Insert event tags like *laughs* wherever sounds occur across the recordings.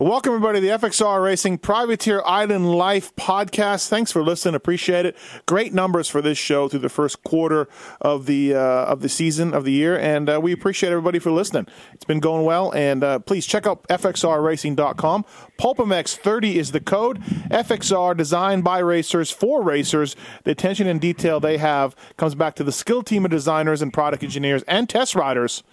Welcome, everybody, to the FXR Racing Privateer Island Life podcast. Thanks for listening. Appreciate it. Great numbers for this show through the first quarter of the uh, of the season of the year, and uh, we appreciate everybody for listening. It's been going well, and uh, please check out fxrracing.com. PulpMX 30 is the code. FXR, designed by racers for racers. The attention and detail they have comes back to the skilled team of designers and product engineers and test riders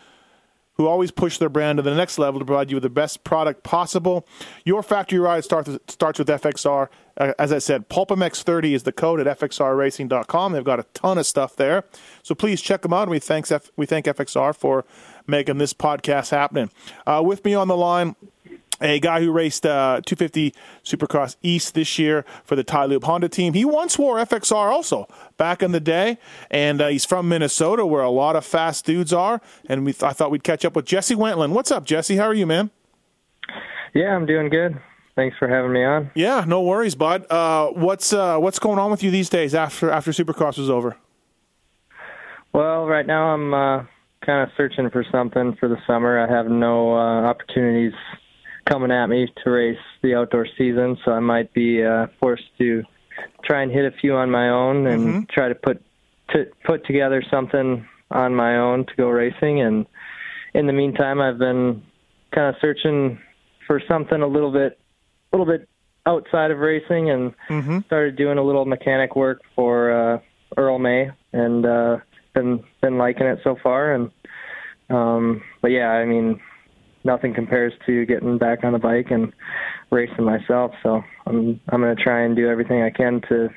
who always push their brand to the next level to provide you with the best product possible. Your factory ride starts, starts with FXR. As I said, PulpMX30 is the code at fxrracing.com. They've got a ton of stuff there. So please check them out. We, thanks F- we thank FXR for making this podcast happening. Uh, with me on the line, a guy who raced uh, 250 Supercross East this year for the Ty Honda team. He once wore FXR also back in the day, and uh, he's from Minnesota where a lot of fast dudes are. And we th- I thought we'd catch up with Jesse Wentland. What's up, Jesse? How are you, man? Yeah, I'm doing good. Thanks for having me on. Yeah, no worries, bud. Uh, what's uh, what's going on with you these days after after Supercross is over? Well, right now I'm uh, kind of searching for something for the summer. I have no uh, opportunities coming at me to race the outdoor season, so I might be uh, forced to try and hit a few on my own and mm-hmm. try to put to put together something on my own to go racing. And in the meantime, I've been kind of searching for something a little bit, a little bit outside of racing, and mm-hmm. started doing a little mechanic work for uh, Earl May, and uh, been been liking it so far. And um, but yeah, I mean, nothing compares to getting back on the bike and racing myself. So I'm I'm going to try and do everything I can to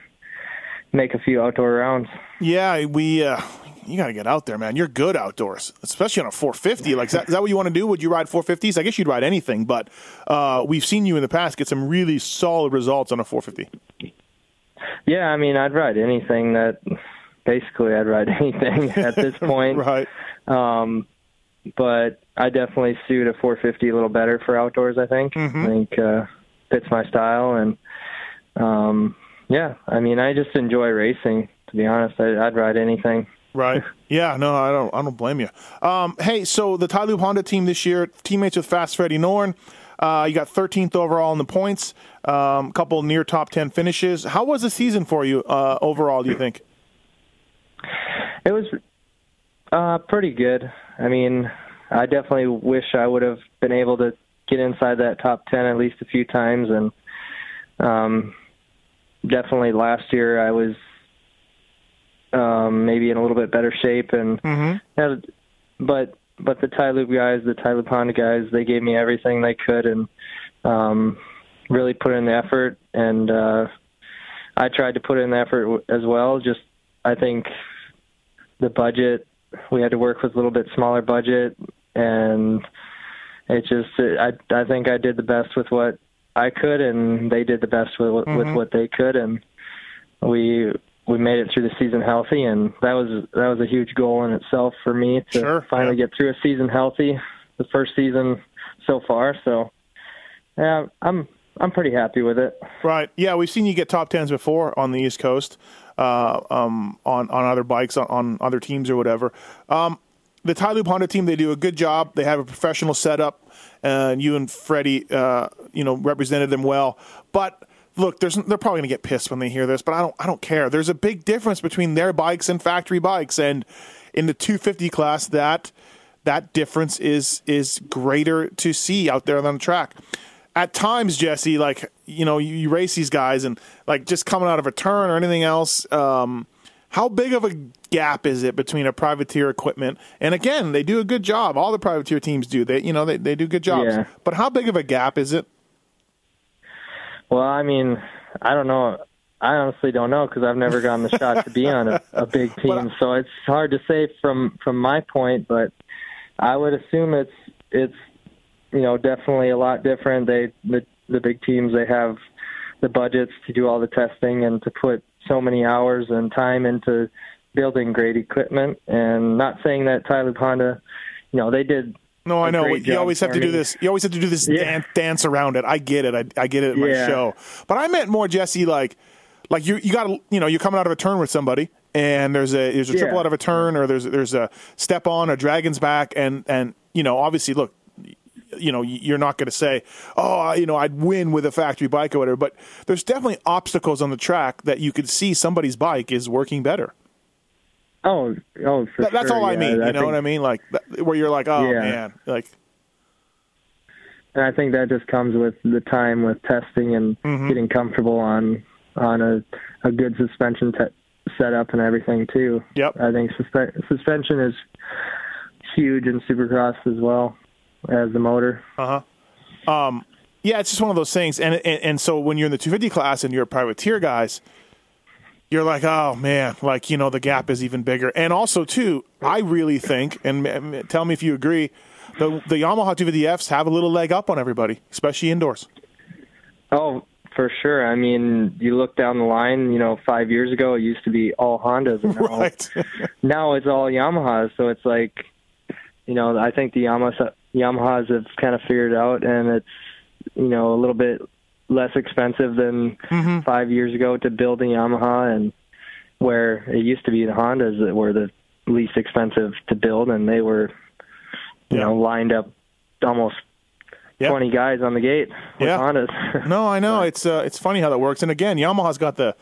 make a few outdoor rounds. Yeah, we uh, you got to get out there, man. You're good outdoors, especially on a 450. Like, is that, is that what you want to do? Would you ride 450s? I guess you'd ride anything, but uh, we've seen you in the past get some really solid results on a 450. Yeah, I mean, I'd ride anything that. Basically, I'd ride *laughs* anything at this *laughs* point. right. Um, but I definitely suit a 450 a little better for outdoors. I think. Mm-hmm. I think uh, fits my style, and um, yeah, I mean, I just enjoy racing. To be honest, I, I'd ride anything. Right. Yeah. No, I don't. I don't blame you. Um, hey, so the Ti-Lube Honda team this year, teammates with Fast Freddie Noren. Uh, you got 13th overall in the points. A um, couple near top 10 finishes. How was the season for you uh, overall? Do you think? It was uh, pretty good. I mean, I definitely wish I would have been able to get inside that top 10 at least a few times. And um, definitely last year I was um, maybe in a little bit better shape. And mm-hmm. had, but but the Ti-Lube guys, the Ti-Lube Honda guys, they gave me everything they could and um, really put in the effort. And uh, I tried to put in the effort as well. Just I think the budget we had to work with a little bit smaller budget, and it just it, I I think I did the best with what I could, and they did the best with mm-hmm. with what they could, and we we made it through the season healthy, and that was that was a huge goal in itself for me to sure, finally yeah. get through a season healthy, the first season so far. So, yeah, I'm I'm pretty happy with it. Right. Yeah, we've seen you get top tens before on the East Coast uh, um, on on other bikes on, on other teams or whatever. Um, the Ty Honda team they do a good job. They have a professional setup, and you and Freddie, uh, you know, represented them well. But look, they're probably going to get pissed when they hear this, but I don't I don't care. There's a big difference between their bikes and factory bikes, and in the 250 class, that that difference is is greater to see out there on the track at times, Jesse, like you know, you, you, race these guys and like just coming out of a turn or anything else. Um, how big of a gap is it between a privateer equipment and again, they do a good job. All the privateer teams do. They you know they they do good jobs. Yeah. But how big of a gap is it? Well, I mean, I don't know. I honestly don't know because I've never gotten the shot to be on a, a big *laughs* team, so it's hard to say from from my point. But I would assume it's it's you know, definitely a lot different. They the the big teams they have the budgets to do all the testing and to put so many hours and time into building great equipment. And not saying that Ti-Lube Honda, you know, they did. No, I know. You always have to me. do this. You always have to do this yeah. dance, dance around it. I get it. I, I get it in my yeah. show. But I meant more, Jesse. Like, like you you got to you know you're coming out of a turn with somebody and there's a there's a triple out of a turn or there's there's a step on a dragon's back and and you know obviously look you know, you're not going to say, oh, you know, I'd win with a factory bike or whatever. But there's definitely obstacles on the track that you could see somebody's bike is working better. Oh, oh, That- that's sure, all I yeah. mean. You know think- what I mean? Like where you're like, oh Yeah. man, like And I think that just comes with the time with testing and Mm-hmm. getting comfortable on on a a good suspension te- setup and everything too. Yep. I think suspe- suspension is huge in Supercross as well as the motor. uh Um, yeah, it's just one of those things. And, and and so when you're in the 250 class and you're a privateer guys, you're like, oh man, like you know the gap is even bigger. And also too, I really think, and tell me if you agree, the the Yamaha 250Fs have a little leg up on everybody, especially indoors. Oh, for sure. I mean, you look down the line. You know, five years ago it used to be all Hondas, and now, *laughs* Right. now it's all Yamahas. So it's like, you know, I think the Yamahas Yamahas have kind of figured out, and it's you know a little bit less expensive than Mm-hmm. five years ago to build a Yamaha, and where it used to be the Hondas that were the least expensive to build, and they were, you Yeah. know, lined up almost Yeah. 20 guys on the gate with Yeah. Hondas. *laughs* No, I know it's uh, it's funny how that works. And again, Yamaha's got the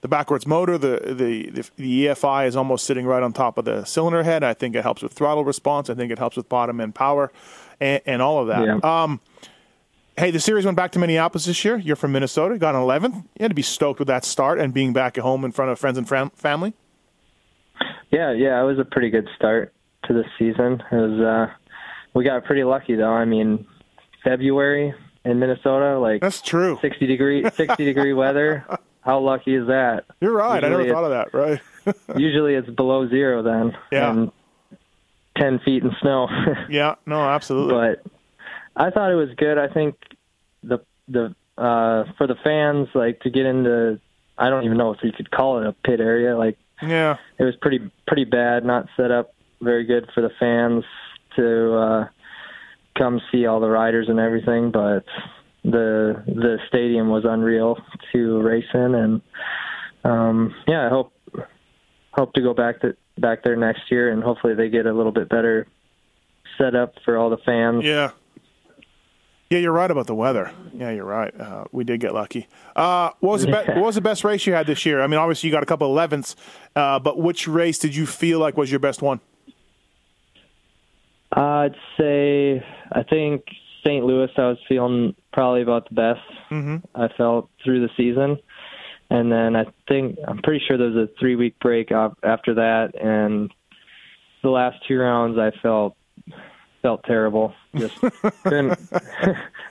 the backwards motor. The, the the EFI is almost sitting right on top of the cylinder head. I think it helps with throttle response. I think it helps with bottom end power, and, and all of that. Yeah. Um, hey, the series went back to Minneapolis this year. You're from Minnesota. Got an 11th. You had to be stoked with that start and being back at home in front of friends and fam- family. Yeah, yeah, it was a pretty good start to the season. It was uh we got pretty lucky though. I mean, February in Minnesota, like That's true. 60 degree 60 degree weather. *laughs* How lucky is that? You're right. I never thought of that. Right. *laughs* Usually it's below 0 then. Yeah. And 10 feet in snow. *laughs* yeah. No. Absolutely. but I thought it was good. I think the the uh for the fans like to get into I don't even know if you could call it a pit area like yeah. it was pretty pretty bad, not set up very good for the fans to uh come see all the riders and everything, but the the stadium was unreal to race in and um yeah, I hope hope to go back to back there next year and hopefully they get a little bit better set up for all the fans. Yeah. Yeah, you're right about the weather. Yeah, you're right. Uh, we did get lucky. Uh, what was the be- what was the best race you had this year? I mean, obviously you got a couple of 11ths, uh, but which race did you feel like was your best one? I'd say I think St. Louis. I was feeling probably about the best. Mm-hmm. I felt through the season, and then I think I'm pretty sure there was a three week break after that, and the last two rounds I felt felt terrible. Just. *laughs* *laughs*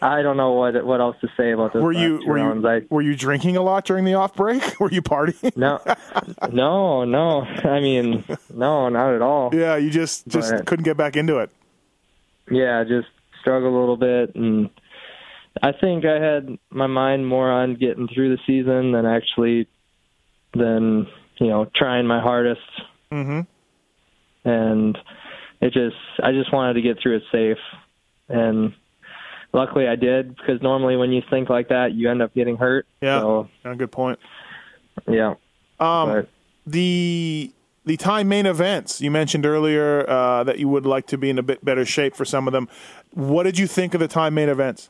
I don't know what what else to say about those Were you were rounds. you I were you drinking a lot during the off break? *laughs* Were you partying? no, no, no. I mean, no, not at all. Yeah, you just just But- couldn't get back into it. yeah, just struggled a little bit, and I think I had my mind more on getting through the season than actually than you know trying my hardest. Mm-hmm. And it just I just wanted to get through it safe, and luckily I did because normally when you think like that, you end up getting hurt. Yeah. So Yeah, good point. yeah. Um, but the the time main events you mentioned earlier uh, that you would like to be in a bit better shape for some of them. What did you think of the time main events?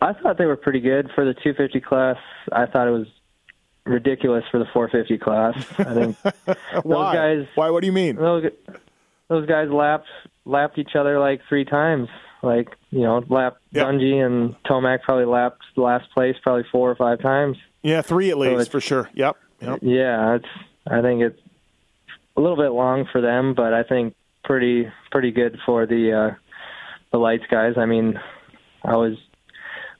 I thought they were pretty good for the 250 class. I thought it was ridiculous for the 450 class. I think *laughs* Why? guys- Why? What do you mean? those those guys lapped lapped each other like three times. Like you know, lapped Yep. Dungey and Tomac probably lapped last place probably four or five times. Yeah, three at least it's- for sure. Yep. Yep. Yeah, it's I think it's a little bit long for them, but I think pretty pretty good for the uh the lights guys. I mean, I was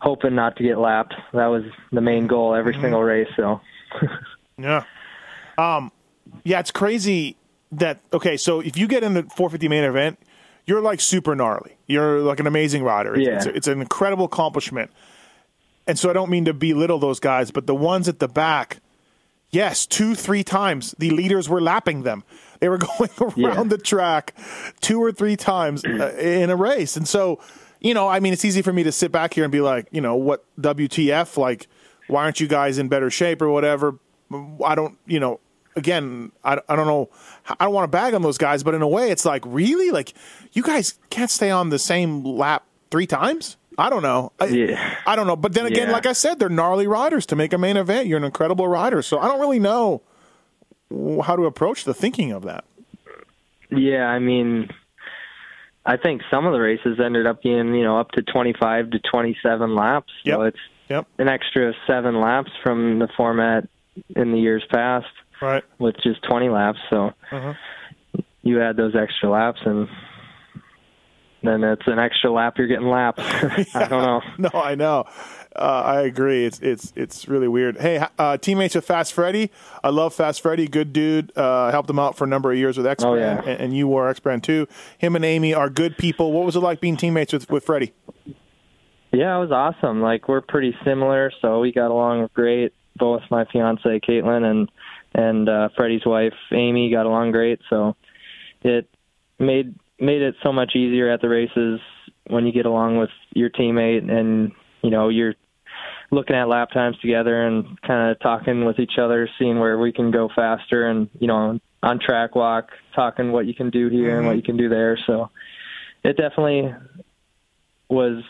hoping not to get lapped. That was the main goal every single race. So *laughs* Yeah. Um, yeah, it's crazy that okay. So if you get in the 450 main event, you're like super gnarly. You're like an amazing rider. It's, Yeah. it's, it's an incredible accomplishment. And so I don't mean to belittle those guys, but the ones at the back, yes, two, three times the leaders were lapping them. They were *laughs* going around Yeah. the track two or three times uh, in a race. And so, you know, I mean, it's easy for me to sit back here and be like, you know, what WTF? Like, why aren't you guys in better shape or whatever? I don't, you know, again, I, I don't know. I don't want to bag on those guys, but in a way, it's like really like you guys can't stay on the same lap three times. I don't know. I, Yeah. I don't know. But then again, Yeah. like I said, they're gnarly riders to make a main event. You're an incredible rider, so I don't really know how to approach the thinking of that. Yeah, I mean, I think some of the races ended up being, you know, up to 25 to 27 laps. So Yep. it's Yep. an extra seven laps from the format in the years past Right. with just 20 laps. So Uh-huh. you add those extra laps and then it's an extra lap you're getting lapped. *laughs* I *laughs* don't know. No, I know. Uh, I agree. It's it's it's really weird. Hey, uh, teammates with Fast Freddy. I love Fast Freddy. Good dude. Uh, helped him out for a number of years with X Brand, Oh, yeah. and, and you were X Brand too. Him and Amy are good people. What was it like being teammates with with Freddie? Yeah, it was awesome. Like we're pretty similar, so we got along great. Both my fiance Caitlin and and uh, Freddie's wife Amy got along great. So it made made it so much easier at the races when you get along with your teammate and you know you're looking at lap times together and kind of talking with each other, seeing where we can go faster, and you know on track walk, talking what you can do here and what you can do there. So it definitely was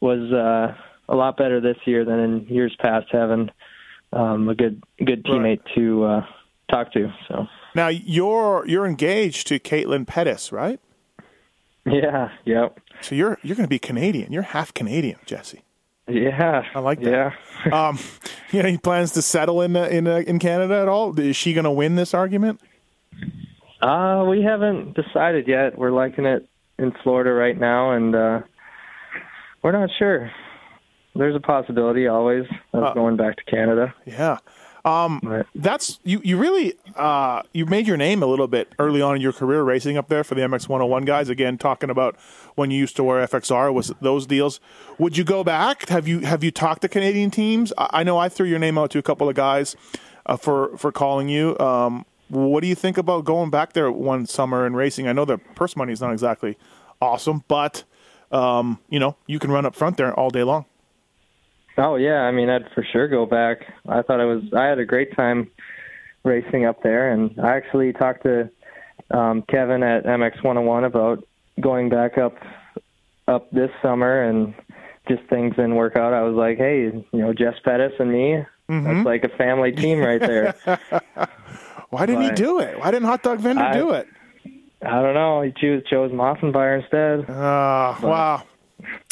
was uh, a lot better this year than in years past having um, a good good teammate to uh, talk to. So Now you're you're engaged to Caitlin Pettis, right? yeah, yep, So you're you're going to be Canadian. You're half Canadian, Jesse. yeah, I like that. Yeah, *laughs* Um, you know, he plans to settle in uh, in uh, in Canada at all? Is she going to win this argument? uh, we haven't decided yet. We're liking it in Florida right now, and uh, we're not sure. There's a possibility always of Uh, going back to Canada. Yeah. Um, But that's you. You really uh, you made your name a little bit early on in your career racing up there for the MX 101 guys. Again, talking about when you used to wear FXR was those deals. Would you go back? Have you have you talked to Canadian teams? I, I know I threw your name out to a couple of guys uh, for for calling you. Um, what do you think about going back there one summer and racing? I know the purse money is not exactly awesome, but um, you know you can run up front there all day long. Oh yeah, I mean I'd for sure go back. I thought it was I had a great time racing up there and I actually talked to um Kevin at MX 101 about going back up up this summer and just things didn't work out. I was like, "Hey, you know, Jess Pettis and me, that's like a family team right there." *laughs* Why didn't he do it? Why didn't Hot Dog Vendor I- do it? I don't know. He chose chose Mossenfire instead. Uh, wow.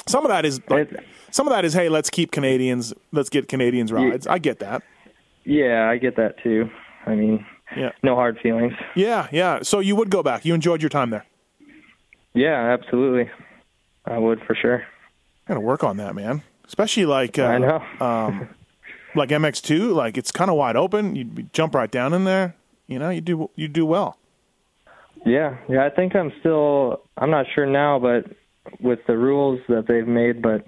Some of that is like, It- some of that is hey, let's keep Canadians, let's get Canadians rides. I get that. yeah, I get that too. I mean, Yeah. no hard feelings. Yeah, yeah. So you would go back. You enjoyed your time there. Yeah, absolutely. I would for sure. Got to work on that, man. Especially like uh, I know. um, *laughs* like MX2, like it's kind of wide open. You jump right down in there. You know, you do you do well. Yeah, yeah. I think I'm still. I'm not sure now, but with the rules that they've made, but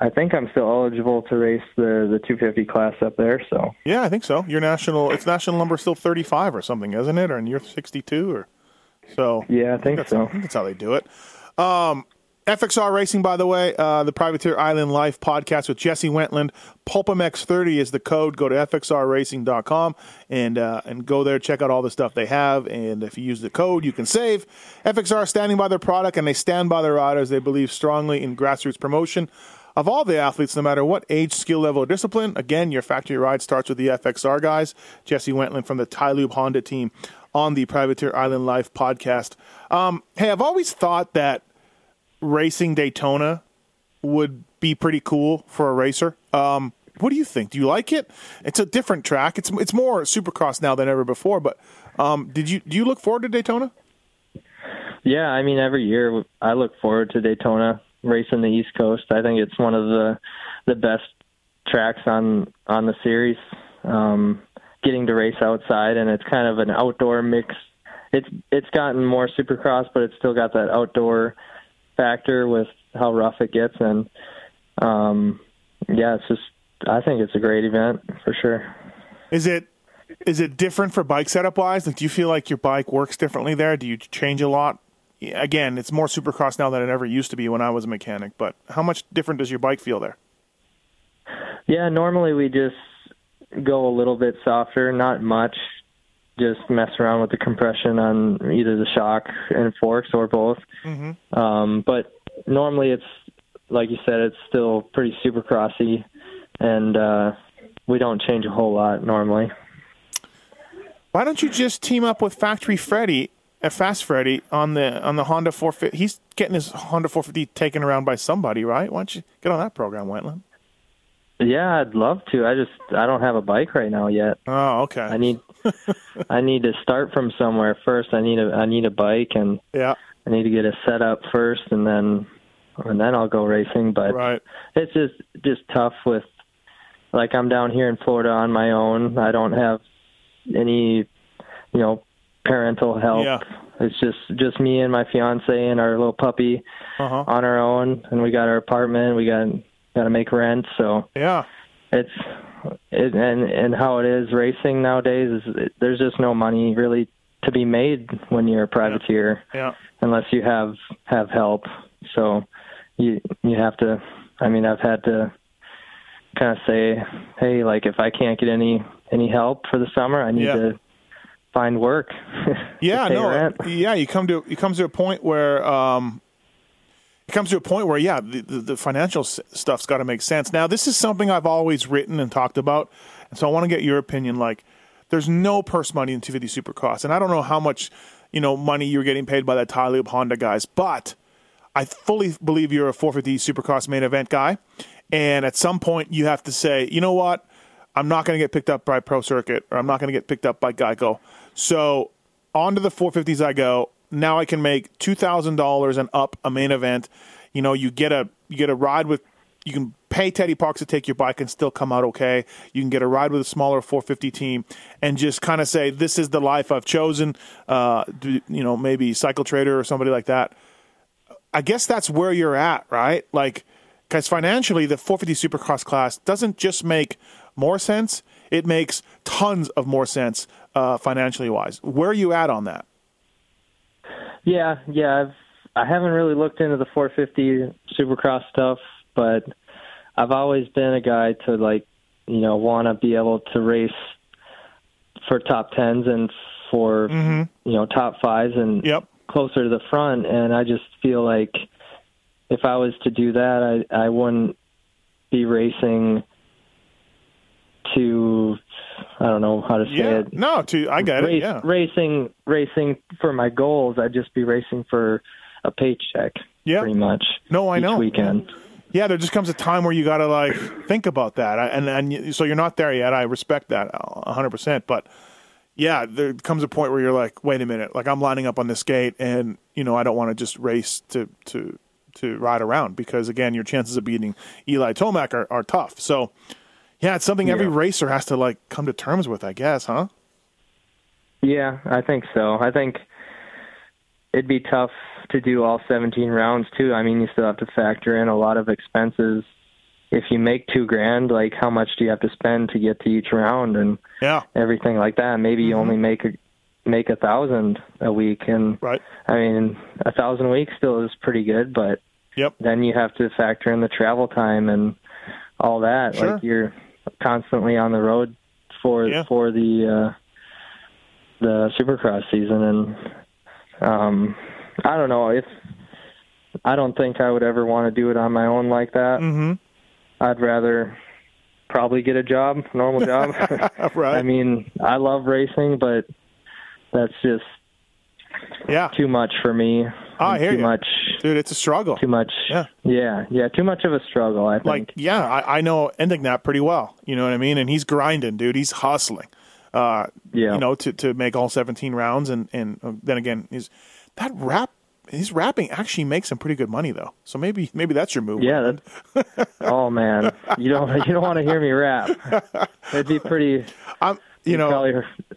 I think I'm still eligible to race the the 250 class up there. So Yeah, I think so. Your national, it's national number still 35 or something, isn't it? Or and you're 62 or so. yeah, I think That's, so. I think that's how they do it. Um, FXR Racing, by the way, uh, the Privateer Island Life podcast with Jesse Wentland. PulpMX30 is the code. Go to fxrracing.com and uh, and go there. Check out all the stuff they have. And if you use the code, you can save. FXR standing by their product and they stand by their riders. They believe strongly in grassroots promotion of all the athletes, no matter what age, skill level, or discipline. Again, your factory ride starts with the FXR guys. Jesse Wentland from the Ti-Lube Honda team on the Privateer Island Life podcast. Um, hey, I've always thought that racing Daytona would be pretty cool for a racer. Um, what do you think? Do you like it? It's a different track. It's it's more Supercross now than ever before. But um, did you do you look forward to Daytona? Yeah, I mean every year I look forward to Daytona racing the East Coast. I think it's one of the the best tracks on on the series. Um, getting to race outside and it's kind of an outdoor mix. It's it's gotten more Supercross, but it's still got that outdoor factor with how rough it gets and um, yeah, it's just I think it's a great event for sure. Is it is it different for bike setup wise? Like, do you feel like your bike works differently there? Do you change a lot? Yeah, Again, it's more Supercross now than it ever used to be when I was a mechanic. But how much different does your bike feel there? Yeah, normally we just go a little bit softer, not much. Just mess around with the compression on either the shock and forks or both. Mm-hmm. Um, but normally it's like you said, it's still pretty supercrossy, and uh, we don't change a whole lot normally. Why don't you just team up with Factory Freddy at Fast Freddy on the on the Honda 450? He's getting his Honda 450 taken around by somebody, right? Why don't you get on that program, Wentland? Yeah, I'd love to. I just I don't have a bike right now yet. Oh, okay. I need *laughs* I need to start from somewhere first. I need a I need a bike and yeah, I need to get a setup first and then and then I'll go racing. But right. it's just just tough with like I'm down here in Florida on my own. I don't have any you know parental help. Yeah. It's just just me and my fiance and our little puppy Uh-huh. on our own, and we got our apartment. We got got to make rent, so Yeah. it's it, and and how it is racing nowadays is it, there's just no money really to be made when you're a privateer Yeah. unless you have have help. So you you have to. I mean, I've had to kind of say, hey, like if I can't get any any help for the summer, I need Yeah. to find work. *laughs* Yeah, no, rent. yeah. You come to you comes to a point where um, it comes to a point where yeah, the, the, the financial s- stuff's got to make sense. Now, this is something I've always written and talked about, and so I want to get your opinion. Like, there's no purse money in 250 Supercross, and I don't know how much you know money you're getting paid by the Ti-Lube Honda guys, but I fully believe you're a 450 Supercross main event guy, and at some point you have to say, you know what, I'm not going to get picked up by Pro Circuit, or I'm not going to get picked up by Geico. So onto the 450s I go. Now I can make two thousand dollars and up a main event. You know, you get a you get a ride with you can pay Teddy Parks to take your bike and still come out okay. You can get a ride with a smaller 450 team and just kind of say, "This is the life I've chosen." Uh, do, you know, maybe Cycle Trader or somebody like that. I guess that's where you're at, right? Like, because financially, the 450 Supercross class doesn't just make more sense; it makes tons of more sense uh, financially wise. Where are you at on that? Yeah, yeah. I've I haven't really looked into the 450 Supercross stuff, but I've always been a guy to like, you know, want to be able to race for top tens and for you know top fives and Yep. closer to the front. And I just feel like if I was to do that, I I wouldn't be racing to I don't know how to say Yeah. it No, to I get it. Yeah. racing racing for my goals i'd just be racing for a paycheck Yeah. pretty much No, I each know. weekend Yeah, there just comes a time where you got to like think about that, I, and and so you're not there yet. I respect that a hundred percent, but yeah, there comes a point where you're like, wait a minute, like I'm lining up on this gate, and you know I don't want to just race to to to ride around because again, your chances of beating Eli Tomac are, are tough. So yeah, it's something every Yeah. racer has to like come to terms with, I guess, huh? yeah i think so i think it'd be tough to do all 17 rounds too i mean you still have to factor in a lot of expenses if you make two grand like how much do you have to spend to get to each round and Yeah, everything like that maybe you mm-hmm. only make a make a thousand a week and right. i mean a thousand a week still is pretty good but Yep. then you have to factor in the travel time and all that. Sure. Like you're constantly on the road for Yeah. for the uh, the Supercross season, and um, I don't know if I don't think I would ever want to do it on my own like that. Mm-hmm. I'd rather probably get a job, normal job. *laughs* Right. I mean, I love racing, but that's just yeah, too much for me. I hear too you. much. dude, it's a struggle. Too much. Yeah. yeah, yeah. Too much of a struggle. I think. like yeah I, I know Enticknap pretty well you know what i mean and he's grinding dude he's hustling uh Yeah. you know to to make all 17 rounds and and uh, then again is that rap his rapping actually makes some pretty good money though so maybe maybe that's your move Yeah. That, oh man, *laughs* you don't you don't want to hear me rap. It'd be pretty. i'm you know probably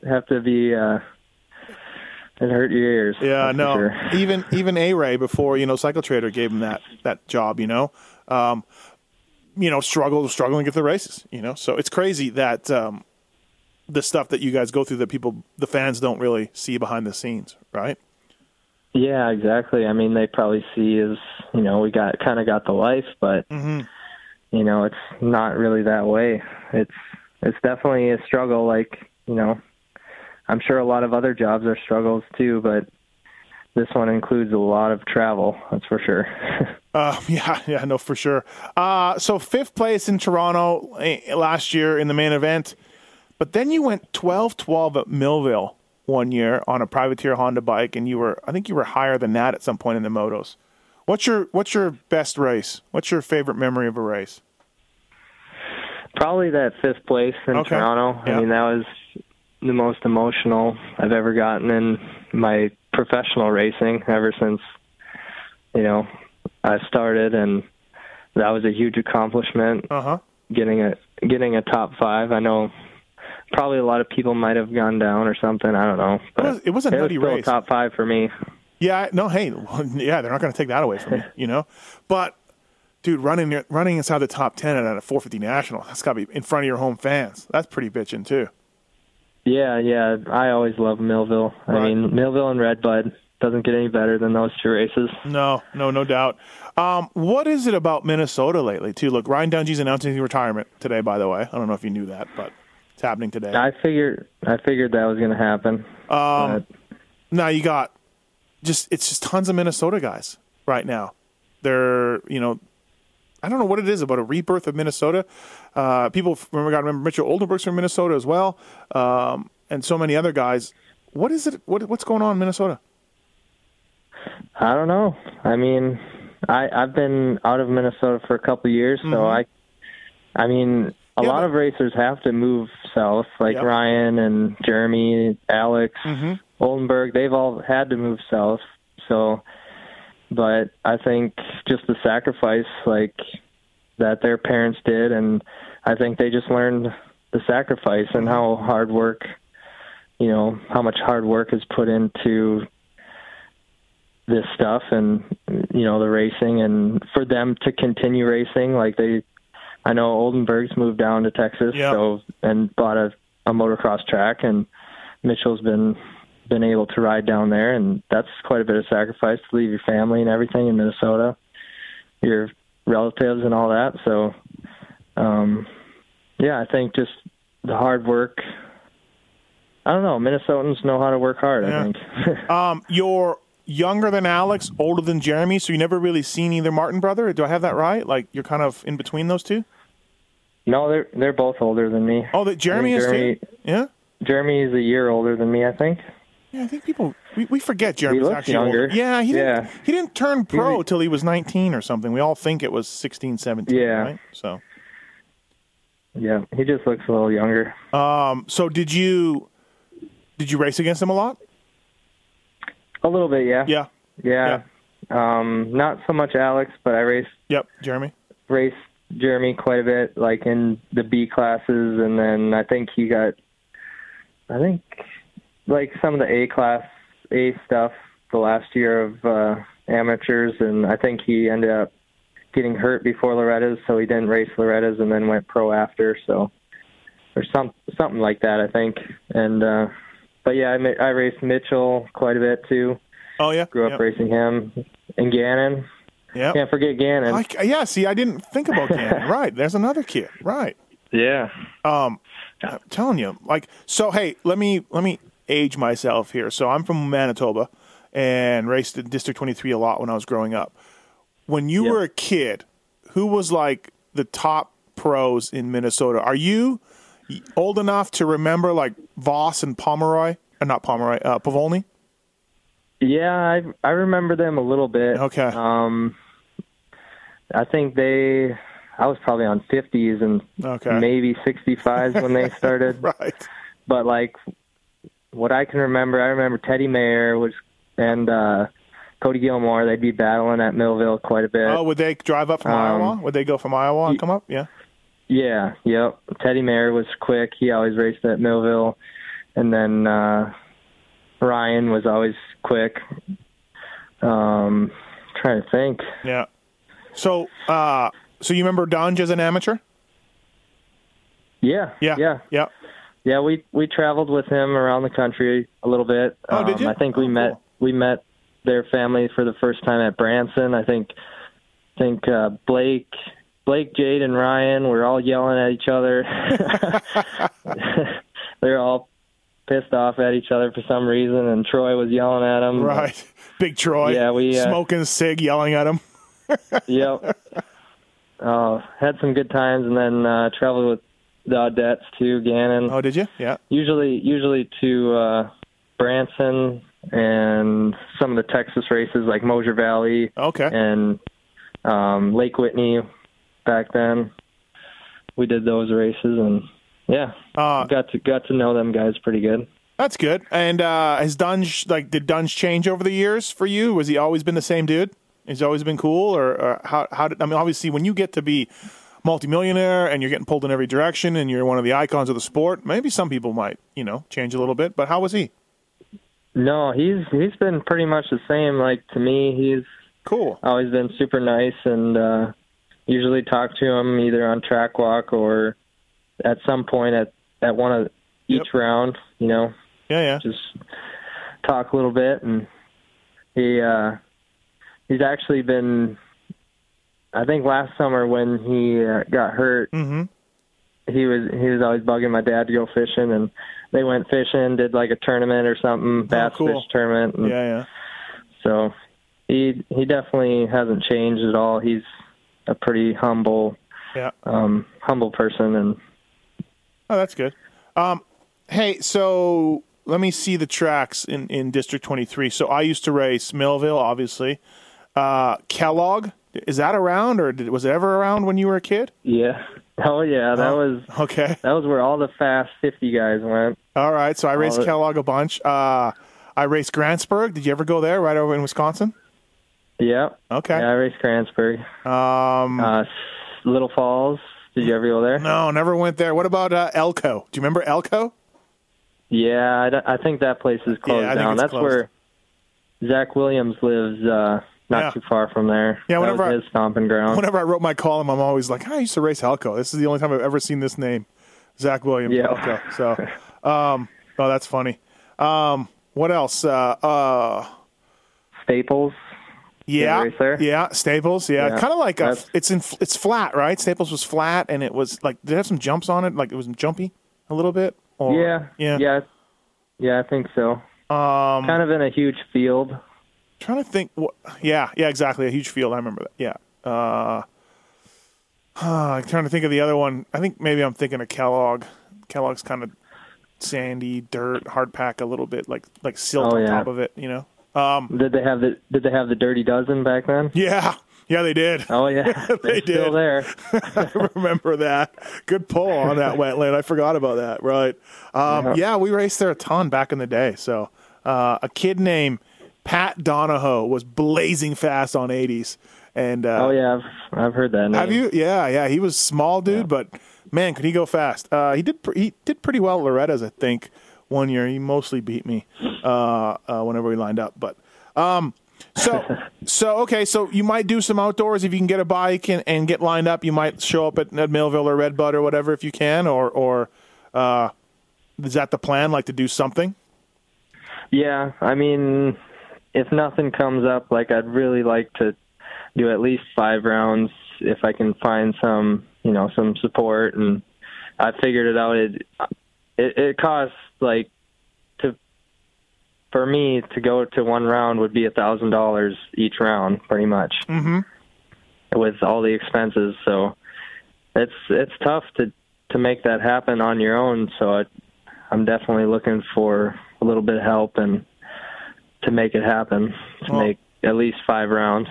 have to be. uh It hurt your ears. yeah no sure. *laughs* even even a ray before you know cycle trader gave him that that job you know um you know struggle struggling get the races you know so it's crazy that um the stuff that you guys go through that people the fans don't really see behind the scenes right Yeah, exactly. I mean, they probably see as you know we got kind of got the life, but mm-hmm. you know it's not really that way. It's it's definitely a struggle. Like you know, I'm sure a lot of other jobs are struggles too, but this one includes a lot of travel. That's for sure. *laughs* uh, *laughs* yeah, yeah, no, for sure. Uh, so fifth place in Toronto eh, last year in the main event, but then you went 12-12 at Millville one year on a privateer Honda bike, and you were, I think, you were higher than that at some point in the motos. What's your What's your best race? What's your favorite memory of a race? Probably that fifth place in Okay. Toronto. Yeah. I mean, that was the most emotional I've ever gotten in my professional racing ever since you know I started, and that was a huge accomplishment. Uh huh. Getting a getting a top five. I know probably a lot of people might have gone down or something. I don't know, but It was- it was a it was nutty still race. top five for me. Yeah, no, hey, *laughs* yeah, they're not going to take that away from you, you know. But dude, running running inside the top ten at a 450 national, that's got to be in front of your home fans. That's pretty bitching too. Yeah, yeah. I always love Millville. I mean, Millville and Redbud doesn't get any better than those two races. No, no, no doubt. Um, what is it about Minnesota lately too? Look, Ryan Dungey's announcing his retirement today. By the way, I don't know if you knew that, but it's happening today. I figured I figured that was going to happen. Um, now you got just it's just tons of Minnesota guys right now. They're you know, I don't know what it is about a rebirth of Minnesota. Uh, people remember got to remember Mitchell Oldenburg's from Minnesota as well, um, and so many other guys. What is it? What what's going on in Minnesota? I don't know. I mean, I I've been out of Minnesota for a couple of years, so I I mean, a Yeah, lot but- of racers have to move south, like Yep. Ryan and Jeremy, Alex, Mhm. Oldenburg. They've all had to move south. So, but I think just the sacrifice, like that their parents did, and I think they just learned the sacrifice and how hard work, you know, how much hard work is put into this stuff and you know the racing and for them to continue racing like they I know Oldenburg's moved down to Texas Yeah. so and bought a, a motocross track and Mitchell's been been able to ride down there and that's quite a bit of sacrifice to leave your family and everything in Minnesota your relatives and all that so um yeah I think just the hard work I don't know Minnesotans know how to work hard Yeah. I think *laughs* Um, you're younger than Alex, older than Jeremy, so you never really seen either Martin brother. Do I have that right? Like you're kind of in between those two. No, they're they're both older than me. Oh, that Jeremy is Jeremy- too. Yeah. Jeremy is a year older than me, I think. Yeah, I think people we, we forget Jeremy's looks actually younger. older. Yeah, he didn't Yeah. he didn't turn pro He- till he was 19 or something. We all think it was 16, 17, Yeah. right? So, Yeah, he just looks a little younger. um so did you did you race against him a lot? A little bit, yeah. Yeah. Yeah. Um, not so much Alex, but I raced Yep, Jeremy. raced Jeremy quite a bit, like in the B classes, and then I think he got, I think, like some of the A class A stuff the last year of uh, amateurs, and I think he ended up getting hurt before Loretta's, so he didn't race Loretta's, and then went pro after. So or some something like that, I think. And uh, but yeah, I I raced Mitchell quite a bit too. Oh yeah. Grew up yep. racing him and Gannon. Yeah, Can't forget Gannon. I, yeah, see, I didn't think about Gannon. *laughs* right. There's another kid. Right. yeah. Um, I'm telling you, like, so. Hey, let me let me age myself here. So I'm from Manitoba, and raced in District 23 a lot when I was growing up. When you Yep. were a kid, who was like the top pros in Minnesota? Are you old enough to remember like Voss and Pomeroy? Uh, not Pomeroy, uh, Pavolny. Yeah, I I remember them a little bit. Okay. Um, I think they. I was probably on 50s and Okay. maybe 65s when they *laughs* started. Right. But like, what I can remember, I remember Teddy Mayer was and uh, Cody Gilmore. They'd be battling at Millville quite a bit. Oh, would they drive up from Um, Iowa? Would they go from Iowa and come up? Yeah. Yeah, yep. Teddy Mayer was quick. He always raced at Millville, and then uh, Ryan was always quick. Um, trying to think. Yeah. So, uh, so you remember Dungey as an amateur? Yeah, Yeah. yeah, Yeah. Yeah. We we traveled with him around the country a little bit. Oh, did Um, you? I think we Oh, met cool. we met their family for the first time at Branson. I think I think uh, Blake Blake, Jade, and Ryan were all yelling at each other. *laughs* *laughs* They're all pissed off at each other for some reason, and Troy was yelling at him. Right, Big Troy. Yeah, we uh, smoking a cig, yelling at him. yep. *laughs* Uh, had some good times, and then uh, traveled with the Audettes too, Gannon. Oh, did you? Yeah. Usually, usually to uh, Branson and some of the Texas races like Mosier Valley. Okay. And um, Lake Whitney back then. We did those races, and yeah, Uh, got to got to know them guys pretty good. That's good. And uh, has Dungey like did Dungey change over the years for you? Was he always been the same dude? He's always been cool, or, or how? How did I mean? Obviously, when you get to be multimillionaire and you're getting pulled in every direction, and you're one of the icons of the sport, maybe some people might, you know, change a little bit. But how was he? No, he's he's been pretty much the same. Like to me, he's Cool. always been super nice, and uh, usually talk to him either on track walk or at some point at at one of each Yep. round. You know, Yeah, yeah. just talk a little bit and he uh he's actually been I think last summer when he uh, got hurt Mm-hmm. he was he was always bugging my dad to go fishing and they went fishing did like a tournament or something bass Oh, cool. fish tournament and Yeah, yeah. so he he definitely hasn't changed at all he's a pretty humble Yeah. um humble person and Oh, that's good. Um, hey, so let me see the tracks in, in District 23. So I used to race Millville, obviously. Uh, Kellogg, is that around, or did, was it ever around when you were a kid? yeah oh yeah that Oh. was Okay. *laughs* that was where all the fast 50 guys went All right. So I raced Oh, it- Kellogg a bunch. Uh, I raced Grantsburg. Did you ever go there, right over in Wisconsin? yeah Okay. Yeah, I raced Grantsburg. Um, Uh, Little Falls. Did you ever go there? no, never went there. What about uh, Elko? Do you remember Elko? Yeah, I think that place is closed Yeah, I think down. That's closed. where Zach Williams lives, uh, not Yeah. too far from there. Yeah, whenever I- his stomping ground. Whenever I wrote my column, I'm always like, I used to race Elko. This is the only time I've ever seen this name, Zach Williams Yeah. Elko. So, um, oh, that's funny. Um, what else? Uh, uh, Staples. yeah, yeah, Staples. Yeah, Yeah. kind of like a, it's in it's flat, right? Staples was flat, and it was like did it have some jumps on it? Like it was jumpy a little bit. Or, yeah, yeah. yeah, yeah. I think so. Um, Kind of in a huge field. Trying to think. What, yeah, yeah, exactly. A huge field. I remember that. Yeah. Uh, I'm trying to think of the other one. I think maybe I'm thinking of Kellogg. Kellogg's kind of sandy, dirt, hard pack a little bit, like like silt Oh, on yeah. top of it. You know. Um, Did they have the Did they have the Dirty Dozen back then? yeah, yeah, they did. Oh yeah, *laughs* They They're Still did. there. *laughs* I remember that. Good pull on that Wentland. I forgot about that. Right. Um, yeah. Yeah. we raced there a ton back in the day. So uh, a kid named Pat Donahoe was blazing fast on 80s. And uh, Oh yeah, I've I've heard that. Name. have you? Yeah, yeah. He was small dude, but man, could he go fast? Uh, he did. He did pretty well at Loretta's, I think. One year, he mostly beat me uh, uh, whenever we lined up. But um, so *laughs* so okay, so you might do some outdoors if you can get a bike and, and get lined up. You might show up at, at Millville or Red Bud or whatever if you can, or or uh, is that the plan? Like to do something? Yeah, I mean, if nothing comes up, like I'd really like to do at least five rounds if I can find some, you know, some support. And I figured it out. It it, it costs like to for me to go to one round would be a thousand dollars each round, pretty much, Mm-hmm. with all the expenses. So it's it's tough to to make that happen on your own. So I, I'm definitely looking for a little bit of help and to make it happen to Well- make at least five rounds.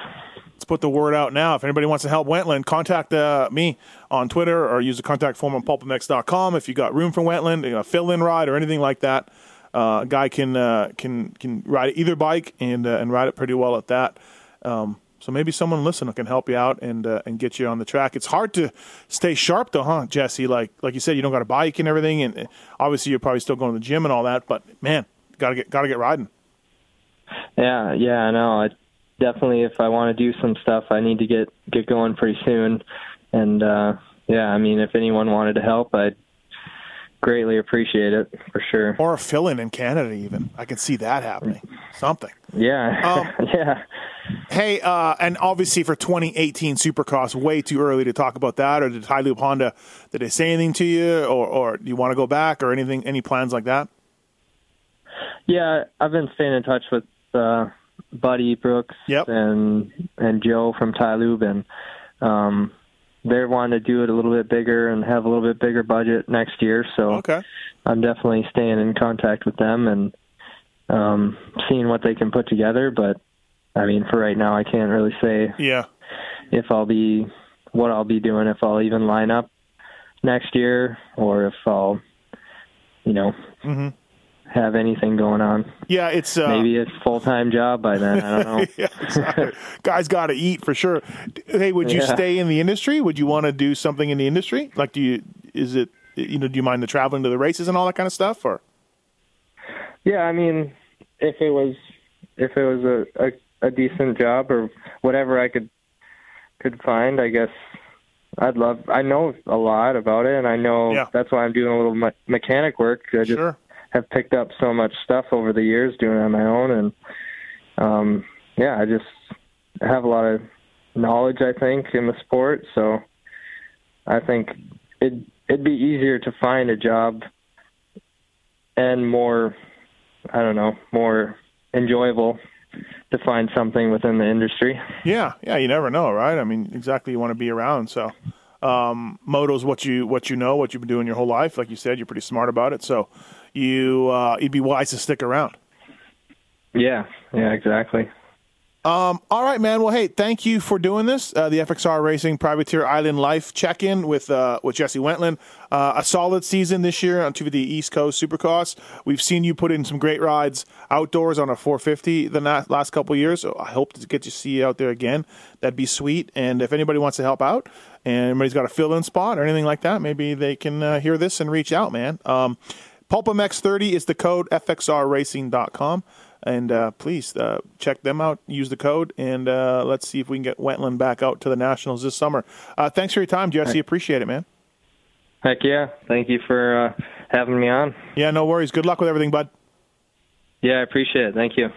Let's put the word out now. If anybody wants to help Wentland, contact uh, me on Twitter or use the contact form on pulpmx.com. If you got room for Wentland, a fill-in ride or anything like that, uh, a guy can uh, can can ride either bike and uh, and ride it pretty well at that. Um, so maybe someone listening can help you out and uh, and get you on the track. It's hard to stay sharp though, huh, Jesse? Like like you said, you don't got a bike and everything, and uh, obviously you're probably still going to the gym and all that. But man, gotta get gotta get riding. Yeah, yeah, I know. I definitely, if I want to do some stuff, I need to get get going pretty soon. And uh, yeah, I mean, if anyone wanted to help, I'd greatly appreciate it for sure. Or a fill-in in Canada, even I can see that happening. Something. Yeah, Um, *laughs* yeah. Hey, uh, and obviously for 2018 Supercross, way too early to talk about that. Or did Ti-Lube Honda, did they say anything to you, or, or do you want to go back, or anything, any plans like that? Yeah, I've been staying in touch with uh, Buddy Brooks Yep. and and Joe from Ti-Lube, and um, they're wanting to do it a little bit bigger and have a little bit bigger budget next year. So Okay. I'm definitely staying in contact with them and um, seeing what they can put together. But I mean, for right now, I can't really say Yeah. if I'll be what I'll be doing, if I'll even line up next year, or if I'll, you know, Mhm. Have anything going on. Yeah, it's uh, Maybe a full time job by then. I don't know. *laughs* yeah, exactly. guys got to eat for sure. Hey, would you Yeah. stay in the industry? Would you want to do something in the industry? Like, do you is it you know do you mind the traveling to the races and all that kind of stuff? Or Yeah, I mean, if it was if it was a, a a decent job or whatever I could could find, I guess I'd love. I know a lot about it, and I know Yeah. that's why I'm doing a little me- mechanic work. I just sure, have picked up so much stuff over the years doing it on my own, and um, yeah, I just have a lot of knowledge. I think in the sport, so I think it it'd be easier to find a job and more, I don't know, more enjoyable to find something within the industry. yeah, yeah. You never know, right? I mean, exactly. You want to be around. So, um, moto's what you what you know, what you've been doing your whole life. Like you said, you're pretty smart about it. So, you uh, you'd be wise to stick around. Yeah, yeah, exactly. Um, all right, man. Well, hey, thank you for doing this. Uh, the FXR Racing Privateer Island Life check-in with uh, with Jesse Wentland. Uh, a solid season this year on two of the East Coast Supercross. We've seen you put in some great rides outdoors on a 450 the last couple years. So I hope to get to see you out there again. That'd be sweet. And if anybody wants to help out, and anybody's got a fill-in spot or anything like that, maybe they can uh, hear this and reach out, man. Um, PulpMX30 is the code fxrracing.com. And uh, please uh, check them out. Use the code, and uh, let's see if we can get Wentland back out to the Nationals this summer. Uh, thanks for your time, Jesse. Appreciate it, man. Heck yeah! Thank you for uh, having me on. Yeah, no worries. Good luck with everything, bud. Yeah, I appreciate it. Thank you.